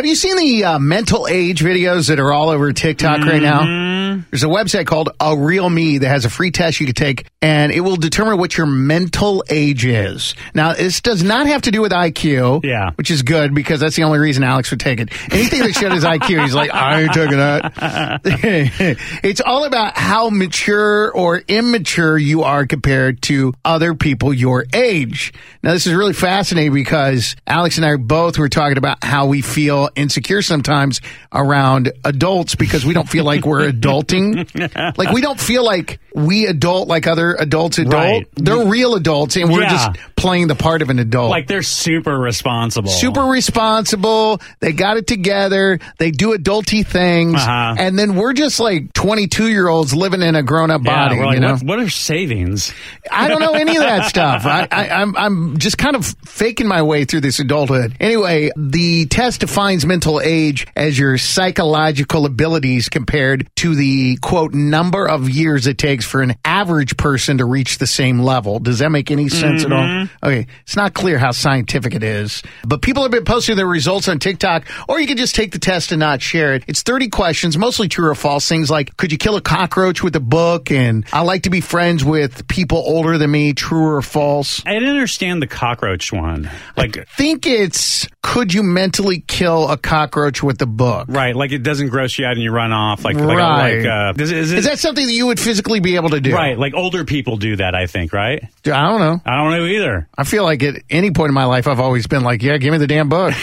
Have you seen the uh, mental age videos that are all over TikTok right now? Mm-hmm. There's a website called A Real Me that has a free test you can take, and it will determine what your mental age is. Now, this does not have to do with IQ, Yeah. which is good because that's the only reason Alex would take it. Anything that showed his IQ, he's like, I ain't taking that. it's all about how mature or immature you are compared to other people your age. Now, this is really fascinating because Alex and I both were talking about how we feel insecure sometimes around adults because we don't feel like we're adulting. like we don't feel like we adult like other adults adult. Right. They're real adults and we're Yeah. just playing the part of an adult. Like they're super responsible. Super responsible. They got it together. They do adulty things. Uh-huh. And then we're just like 22 year olds living in a grown up Yeah, body, like, you know? what, what are savings? I don't know any of that stuff. I, I, I'm, I'm just kind of faking my way through this adulthood. Anyway, the test defines mental age as your psychological abilities compared to the quote number of years it takes for an average person to reach the same level. Does that make any sense at all? Mm-hmm. Okay, it's not clear how scientific it is, but people have been posting their results on TikTok, or you can just take the test and not share it. It's 30 questions, mostly true or false. Things like, could you kill a cockroach with a book? And I like to be friends with people older than me, true or false. I didn't understand the cockroach one. Like, think it's, could you mentally kill a cockroach with a book? right, like it doesn't gross you out and you run off. Like, Right. like, like uh, is, is, Is that something that you would physically be able to do? right? Like older people do that, I think, right? I don't know. I don't know either. I feel like at any point in my life, I've always been like, yeah, give me the damn book.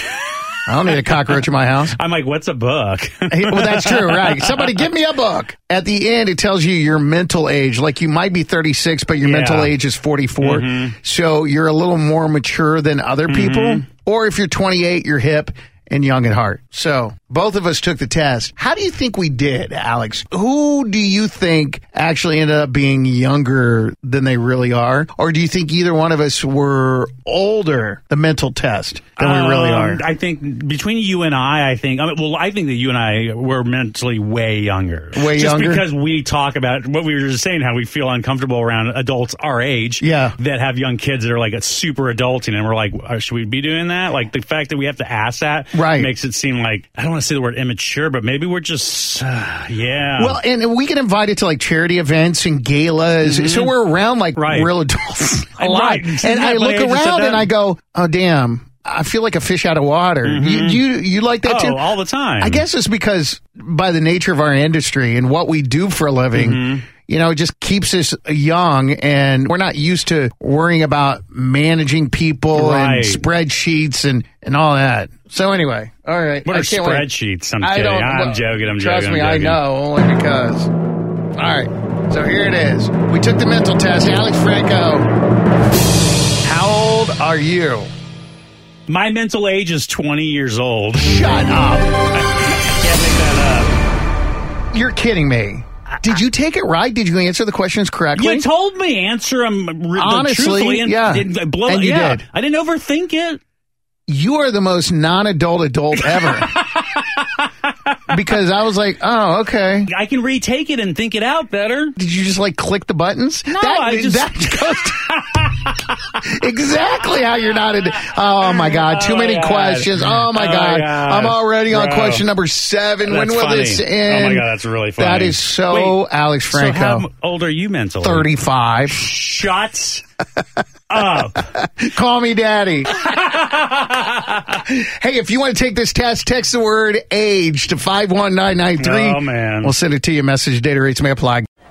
I don't need a cockroach in my house. I'm like, what's a book? Hey, well, that's true, right? Somebody give me a book. At the end, it tells you your mental age. Like you might be 36, but your Yeah. mental age is 44. So you're a little more mature than other people. Or if you're 28, you're hip and young at heart. So both of us took the test. How do you think we did, Alex? Who do you think actually ended up being younger than they really are? Or do you think either one of us were older, the mental test, than we really Um, are? I think between you and I, I think. I mean, well, I think that you and I were mentally way younger. Way just younger? because we talk about what we were just saying, how we feel uncomfortable around adults our age. Yeah. that have young kids that are like super adulting, and we're like, uh, should we be doing that? Like the fact that we have to ask that Right. makes it seem like I don't want to say the word immature, but maybe we're just uh, yeah. Well, and we get invited to like charity events and galas, so we're around like Mm-hmm. Right. real adults a lot. Right. And I look but I just said around and I go, "Oh, damn." I feel like a fish out of water. You, you you like that Mm-hmm. oh, too? all the time. I guess it's because by the nature of our industry and what we do for a living, Mm-hmm. You know, it just keeps us young and we're not used to worrying about managing people Right. and spreadsheets and, and all that. So anyway, all right. What I are spreadsheets? I'm I kidding. don't. I'm joking. I'm trust joking. Trust me, I know only because. All right, so here it is. We took the mental test. Alex Franco, how old are you? My mental age is 20 years old. Shut up! Can't make that You're kidding me. Did you take it right? Did you answer the questions correctly? You told me answer them Honestly, and yeah. didn't blow And you yeah. did. I didn't overthink it. you are the most non-adult adult ever. because I was like, oh, okay. I can retake it and think it out better. Did you just like click the buttons? No, that, I just- that goes exactly how you're not. In, oh my god, too Oh, many God. questions. Oh my Oh, god. God. I'm already on Bro. question number seven. when will funny. this end? Oh my God, that's really funny. That is so Wait, Alex So Franco. how old are you mentally? Thirty-five. Shut up. Call me daddy. hey, if you want to take this test, text the word age to 51993. Oh, man. We'll send it to you. Message data rates may apply.